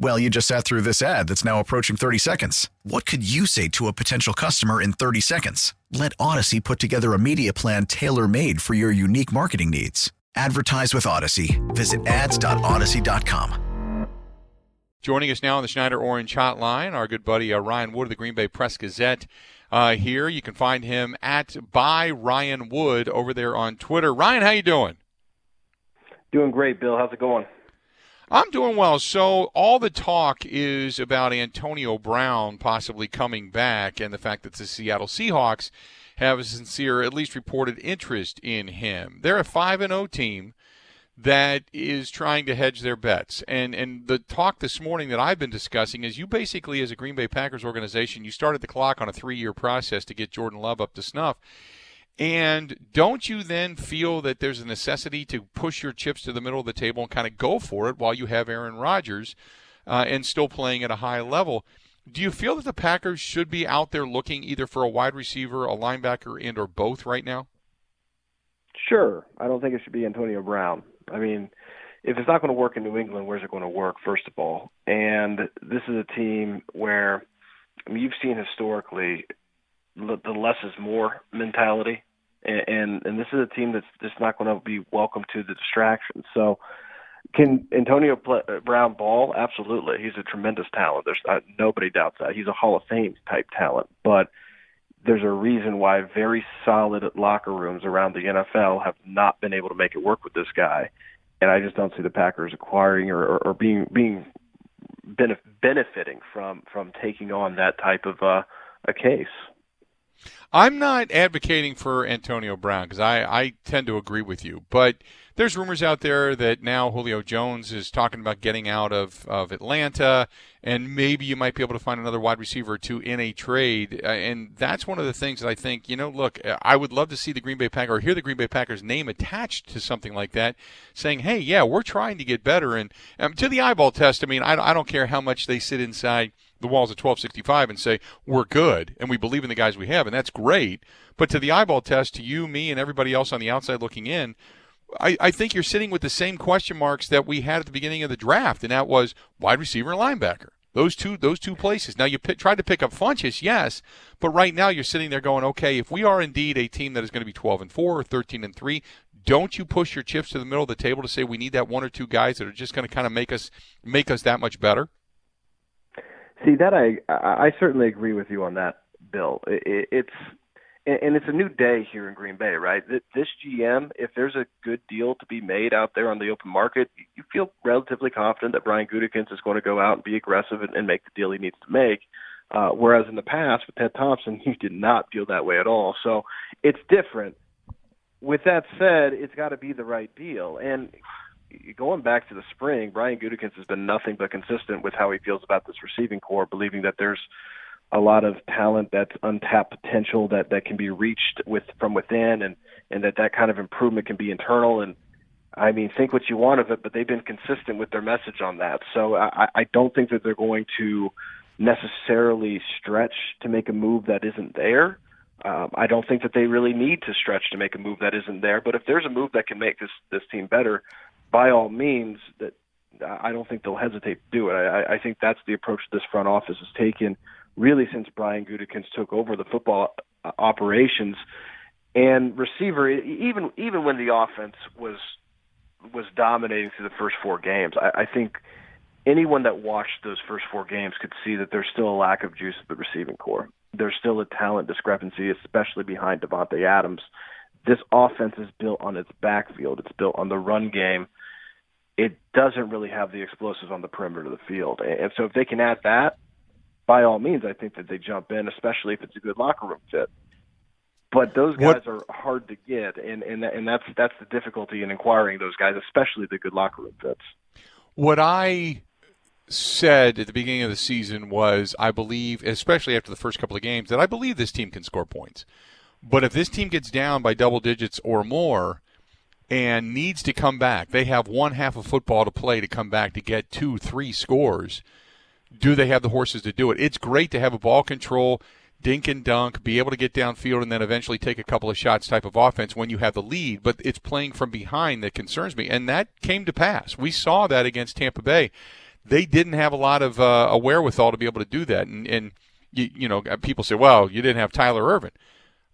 Well, you just sat through this ad that's now approaching 30 seconds. What could you say to a potential customer in 30 seconds? Let Odyssey put together a media plan tailor made for your unique marketing needs. Advertise with Odyssey. Visit ads.odyssey.com. Joining us now on the Schneider Orange Hotline, our good buddy uh, Ryan Wood of the Green Bay Press Gazette. Uh, here you can find him at by Ryan Wood over there on Twitter. Ryan, how you doing? Doing great, Bill. How's it going? I'm doing well. So all the talk is about Antonio Brown possibly coming back, and the fact that the Seattle Seahawks have a sincere, at least reported interest in him. They're a five and zero team that is trying to hedge their bets. And and the talk this morning that I've been discussing is you basically as a Green Bay Packers organization, you started the clock on a 3-year process to get Jordan Love up to snuff. And don't you then feel that there's a necessity to push your chips to the middle of the table and kind of go for it while you have Aaron Rodgers uh, and still playing at a high level? Do you feel that the Packers should be out there looking either for a wide receiver, a linebacker, and or both right now? Sure. I don't think it should be Antonio Brown. I mean, if it's not going to work in New England, where's it going to work? First of all, and this is a team where I mean, you've seen historically the less is more mentality and and this is a team that's just not going to be welcome to the distractions. So, can Antonio Brown ball? Absolutely, he's a tremendous talent. There's uh, nobody doubts that. He's a Hall of Fame type talent, but there's a reason why very solid locker rooms around the NFL have not been able to make it work with this guy, and I just don't see the Packers acquiring or, or, or being being benef- benefiting from from taking on that type of uh, a case. I'm not advocating for Antonio Brown because I, I tend to agree with you, but there's rumors out there that now Julio Jones is talking about getting out of, of Atlanta, and maybe you might be able to find another wide receiver or two in a trade. Uh, and that's one of the things that I think, you know, look, I would love to see the Green Bay Packers or hear the Green Bay Packers name attached to something like that, saying, hey, yeah, we're trying to get better. And um, to the eyeball test, I mean, I, I don't care how much they sit inside the walls of 1265 and say, we're good and we believe in the guys we have, and that's great. But to the eyeball test, to you, me, and everybody else on the outside looking in, I, I think you're sitting with the same question marks that we had at the beginning of the draft, and that was wide receiver and linebacker. Those two, those two places. Now you p- tried to pick up Funchess, yes, but right now you're sitting there going, okay, if we are indeed a team that is going to be 12 and four or 13 and three, don't you push your chips to the middle of the table to say we need that one or two guys that are just going to kind of make us make us that much better? See that I I certainly agree with you on that, Bill. It, it's and, it's a new day here in Green Bay, right? This GM, if there's a good deal to be made out there on the open market, you feel relatively confident that Brian Gutekunst is going to go out and be aggressive and, make the deal he needs to make. Uh, whereas in the past with Ted Thompson, he did not feel that way at all. So it's different. With that said, it's got to be the right deal. And going back to the spring, Brian Gutekunst has been nothing but consistent with how he feels about this receiving corps, believing that there's a lot of talent that's untapped potential that that can be reached with from within and and that that kind of improvement can be internal. And I mean think what you want of it but they've been consistent with their message on that. So I I don't think that they're going to necessarily stretch to make a move that isn't there. Um, I don't think that they really need to stretch to make a move that isn't there. But if there's a move that can make this this team better by all means that I don't think they'll hesitate to do it. I I think that's the approach this front office has taken really since Brian Gutekunst took over the football uh, operations. And receiver even even when the offense was was dominating through the first four games I, I think anyone that watched those first four games could see that there's still a lack of juice at the receiving corps. There's still a talent discrepancy especially behind Davante Adams. This offense is built on its backfield. It's built on the run game it doesn't really have the explosives on the perimeter of the field. And so if they can add that, by all means, I think that they jump in, especially if it's a good locker room fit. But those guys what? are hard to get, and and and that's that's the difficulty in acquiring those guys, especially the good locker room fits. What I said at the beginning of the season was I believe, especially after the first couple of games, that I believe this team can score points. But if this team gets down by double digits or more and needs to come back, they have one half of football to play to come back to get two, three scores. Do they have the horses to do it? It's great to have a ball control, dink and dunk, be able to get downfield and then eventually take a couple of shots type of offense when you have the lead, but it's playing from behind that concerns me. And that came to pass. We saw that against Tampa Bay they didn't have a lot of uh, a wherewithal to be able to do that. And, and you, you know, people say, well, you didn't have Tyler Ervin.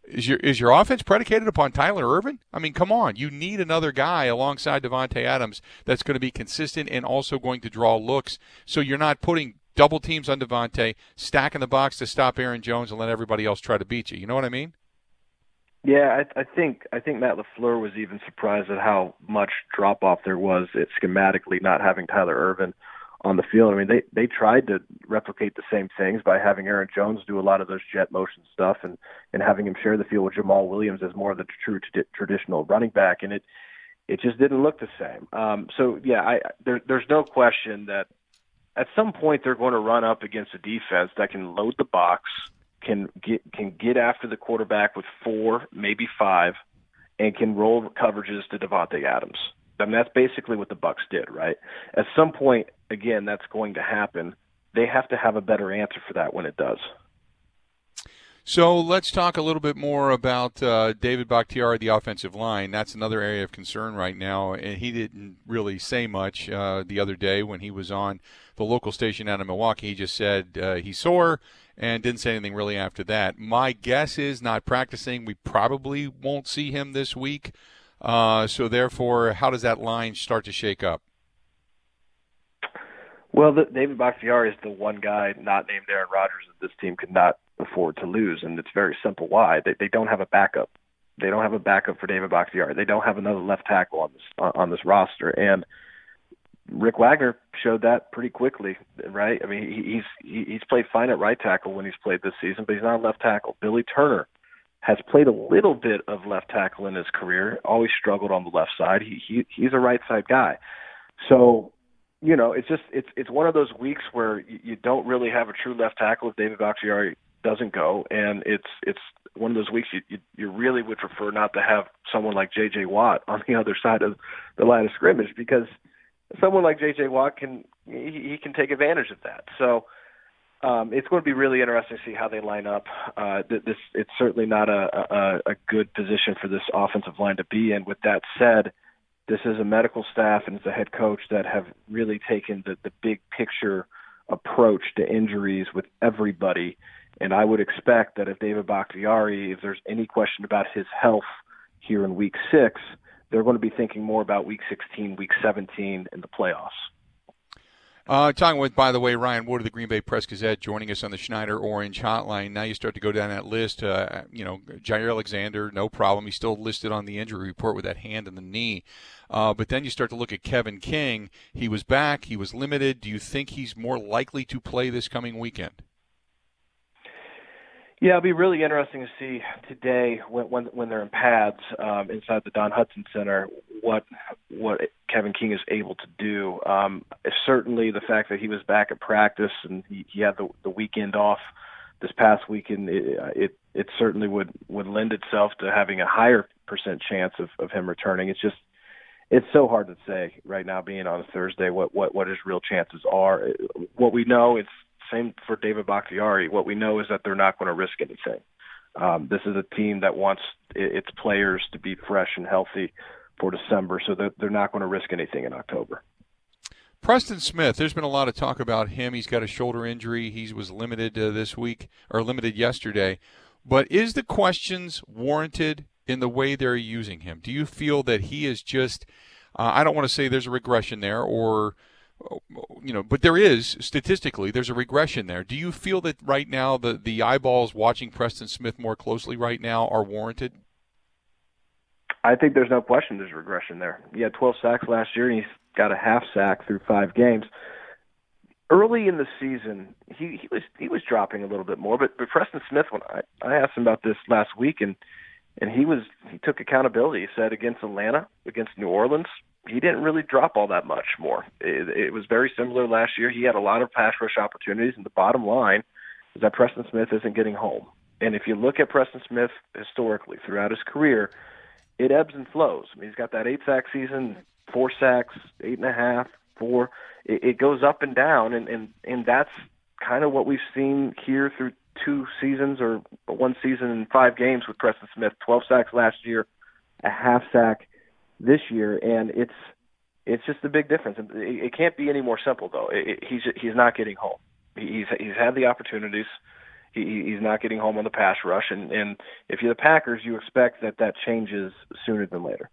Is your is your offense predicated upon Tyler Ervin? I mean, come on. You need another guy alongside Davante Adams that's going to be consistent and also going to draw looks. So you're not putting double teams on Davante, stacking the box to stop Aaron Jones and let everybody else try to beat you. You know what I mean? Yeah, I, I think I think Matt LaFleur was even surprised at how much drop off there was at schematically not having Tyler Ervin on the field. I mean, they they tried to replicate the same things by having Aaron Jones do a lot of those jet motion stuff and and having him share the field with Jamaal Williams as more of the true t- traditional running back, and it it just didn't look the same. Um, so yeah, I there, there's no question that at some point they're going to run up against a defense that can load the box, can get can get after the quarterback with four, maybe five, and can roll coverages to Davante Adams. I mean, that's basically what the Bucs did, right? At some point, again, that's going to happen. They have to have a better answer for that when it does. So let's talk a little bit more about uh, David Bakhtiari, the offensive line. That's another area of concern right now. And he didn't really say much uh, the other day when he was on the local station out of Milwaukee. He just said uh, he's sore and didn't say anything really after that. My guess is not practicing. We probably won't see him this week. Uh, so therefore, how does that line start to shake up? Well, the, David Bakhtiari is the one guy not named Aaron Rodgers that this team could not afford to lose, and it's very simple why. They, they don't have a backup. They don't have a backup for David Bakhtiari. They don't have another left tackle on this on this roster, and Rick Wagner showed that pretty quickly, right? I mean, he, he's he's played fine at right tackle when he's played this season, but he's not a left tackle. Billy Turner has played a little bit of left tackle in his career. Always struggled on the left side. He, he he's a right side guy. So, you know, it's just it's it's one of those weeks where you, you don't really have a true left tackle if David Bakhtiari doesn't go, and it's it's one of those weeks you, you you really would prefer not to have someone like J.J. Watt on the other side of the line of scrimmage because someone like J.J. Watt can he, he can take advantage of that. So um, it's going to be really interesting to see how they line up. Uh, this it's certainly not a, a, a good position for this offensive line to be in. With that said, this is a medical staff and it's a head coach that have really taken the, the big picture approach to injuries with everybody. And I would expect that if David Bakhtiari, if there's any question about his health here in week six, they're going to be thinking more about week 16, week 17, and the playoffs. Uh, talking with, by the way, Ryan Wood of the Green Bay Press Gazette joining us on the Schneider Orange Hotline. Now you start to go down that list. Uh, you know, Jaire Alexander, no problem. He's still listed on the injury report with that hand and the knee. Uh, but then you start to look at Kevin King. He was back. He was limited. Do you think he's more likely to play this coming weekend? Yeah, it'll be really interesting to see today when when, when they're in pads um, inside the Don Hutson Center what what Kevin King is able to do. Um, certainly, the fact that he was back at practice and he, he had the, the weekend off this past weekend, it, it it certainly would would lend itself to having a higher percent chance of, of him returning. It's just it's so hard to say right now, being on a Thursday, what what what his real chances are. What we know, it's same for David Bakhtiari. What we know is that they're not going to risk anything. Um, this is a team that wants its players to be fresh and healthy for December, so they're, they're not going to risk anything in October. Preston Smith, there's been a lot of talk about him. He's got a shoulder injury. He was limited uh, this week or limited yesterday. But is the questions warranted in the way they're using him? Do you feel that he is just, uh, I don't want to say there's a regression there or you know, but there is statistically there's a regression there. Do you feel that right now the the eyeballs watching Preston Smith more closely right now are warranted? I think there's no question there's regression there. He had 12 sacks last year, and he's got a half sack through five games. Early in the season, he, he was he was dropping a little bit more, but but Preston Smith, when I I asked him about this last week, and and he was he took accountability. He said against Atlanta, against New Orleans, he didn't really drop all that much more. It, it was very similar last year. He had a lot of pass rush opportunities, and the bottom line is that Preston Smith isn't getting home. And if you look at Preston Smith historically throughout his career, it ebbs and flows. I mean, he's got that eight sack season, four sacks, eight and a half, four. It, it goes up and down, and and and that's kind of what we've seen here through two seasons or one season and five games with Preston Smith. Twelve sacks last year, a half sack this year, and it's it's just a big difference. It, it can't be any more simple though. It, it, he's he's not getting home. He's he's had the opportunities. He, he's not getting home on the pass rush, and and if you're the Packers, you expect that that changes sooner than later.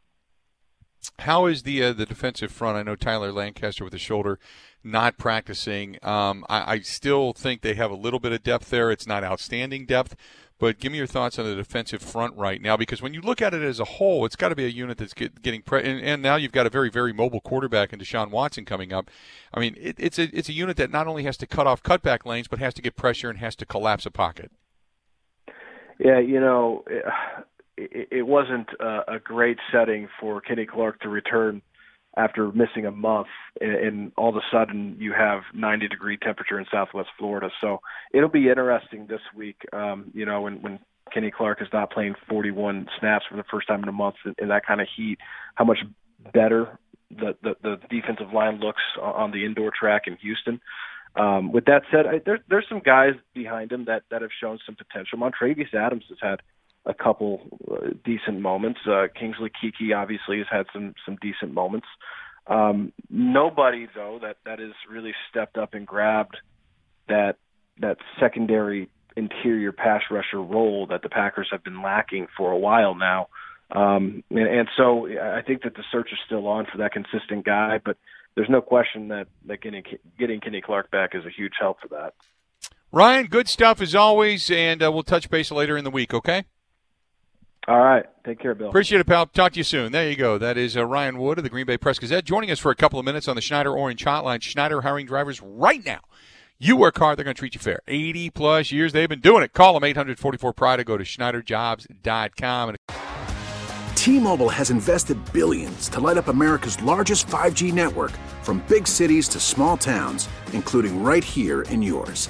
How is the uh, the defensive front? I know Tyler Lancaster with the shoulder not practicing. Um, I, I, still think they have a little bit of depth there. It's not outstanding depth, but give me your thoughts on the defensive front right now, because when you look at it as a whole, it's got to be a unit that's get, getting pre- and, and, now you've got a very very mobile quarterback in Deshaun Watson coming up. I mean, it, it's a it's a unit that not only has to cut off cutback lanes, but has to get pressure and has to collapse a pocket. Yeah, you know, it, wasn't a, great setting for Kenny Clark to return after missing a month and, all of a sudden you have 90 degree temperature in southwest Florida. So it'll be interesting this week, um, you know, when, when Kenny Clark is not playing 41 snaps for the first time in a month in, in that kind of heat, how much better the, the, the defensive line looks on the indoor track in Houston. Um, with that said, I, there, there's some guys behind him that, that have shown some potential. Montravius Adams has had a couple uh, decent moments. Uh, Kingsley Keke obviously has had some some decent moments. Um, nobody though that that has really stepped up and grabbed that that secondary interior pass rusher role that the Packers have been lacking for a while now. Um, and, and so I think that the search is still on for that consistent guy, but there's no question that, that getting, getting Kenny Clark back is a huge help for that. Ryan, good stuff as always, and uh, we'll touch base later in the week, okay? All right. Take care, Bill. Appreciate it, pal. Talk to you soon. There you go. That is uh, Ryan Wood of the Green Bay Press Gazette joining us for a couple of minutes on the Schneider Orange Hotline. Schneider hiring drivers right now. You work hard, they're going to treat you fair. 80 plus years they've been doing it. Call them 844 Pride or go to SchneiderJobs.com. T-Mobile has invested billions to light up America's largest 5G network from big cities to small towns, including right here in yours.